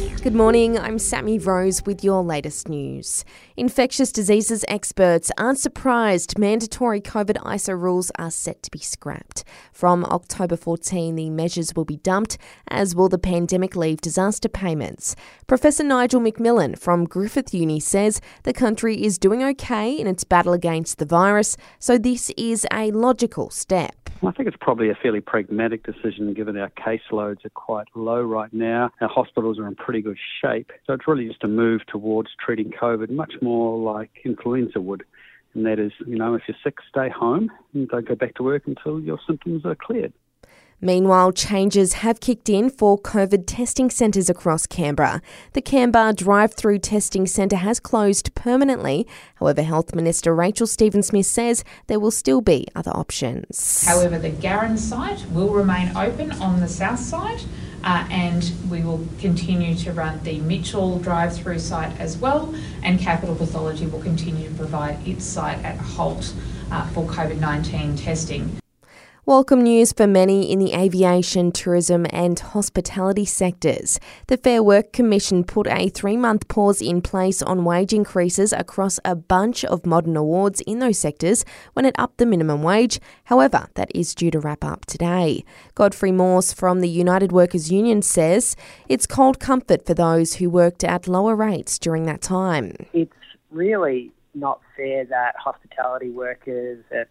Good morning, I'm Sammy Rose with your latest news. Infectious diseases experts aren't surprised mandatory COVID ISO rules are set to be scrapped. From October 14, the measures will be dumped, as will the pandemic leave disaster payments. Professor Nigel McMillan from Griffith Uni says the country is doing okay in its battle against the virus, so this is a logical step. I think it's probably a fairly pragmatic decision given our caseloads are quite low right now. Our hospitals are in pretty good shape. So it's really just a move towards treating COVID much more like influenza would. And that is, you know, if you're sick, stay home and don't go back to work until your symptoms are cleared. Meanwhile, changes have kicked in for COVID testing centres across Canberra. The Canberra drive through testing centre has closed permanently. However, Health Minister Rachel Stephen Smith says there will still be other options. However, the Garran site will remain open on the south side. Uh, and we will continue to run the Mitchell drive through site as well, and Capital Pathology will continue to provide its site at Holt uh, for COVID 19 testing. Welcome news for many in the aviation, tourism, and hospitality sectors. The Fair Work Commission put a three month pause in place on wage increases across a bunch of modern awards in those sectors when it upped the minimum wage. However, that is due to wrap up today. Godfrey Moase from the United Workers Union says it's cold comfort for those who worked at lower rates during that time. It's really not fair that hospitality workers at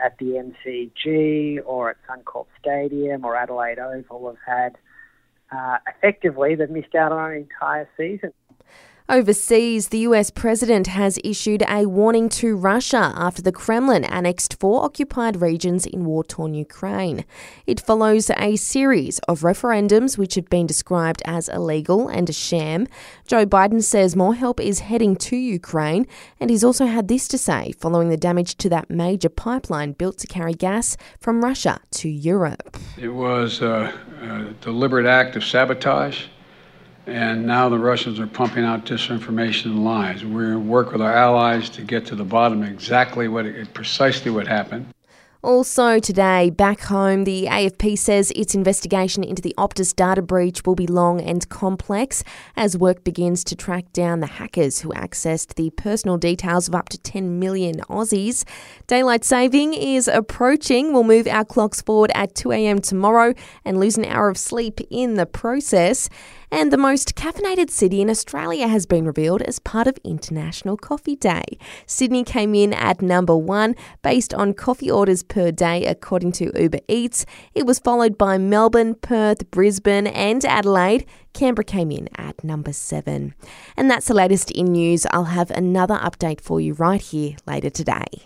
at the MCG or at Suncorp Stadium or Adelaide Oval have had, uh, effectively, they've missed out on an entire season. Overseas, the US president has issued a warning to Russia after the Kremlin annexed four occupied regions in war torn Ukraine. It follows a series of referendums which have been described as illegal and a sham. Joe Biden says more help is heading to Ukraine, and he's also had this to say following the damage to that major pipeline built to carry gas from Russia to Europe. It was a, a deliberate act of sabotage and now the Russians are pumping out disinformation and lies. We're going to work with our allies to get to the bottom exactly what, precisely what happened. Also, today, back home, the AFP says its investigation into the Optus data breach will be long and complex as work begins to track down the hackers who accessed the personal details of up to 10 million Aussies. Daylight saving is approaching. We'll move our clocks forward at 2 a.m. tomorrow and lose an hour of sleep in the process. And the most caffeinated city in Australia has been revealed as part of International Coffee Day. Sydney came in at number one based on coffee orders per day, according to Uber Eats. It was followed by Melbourne, Perth, Brisbane, and Adelaide. Canberra came in at number seven. And that's the latest in news. I'll have another update for you right here later today.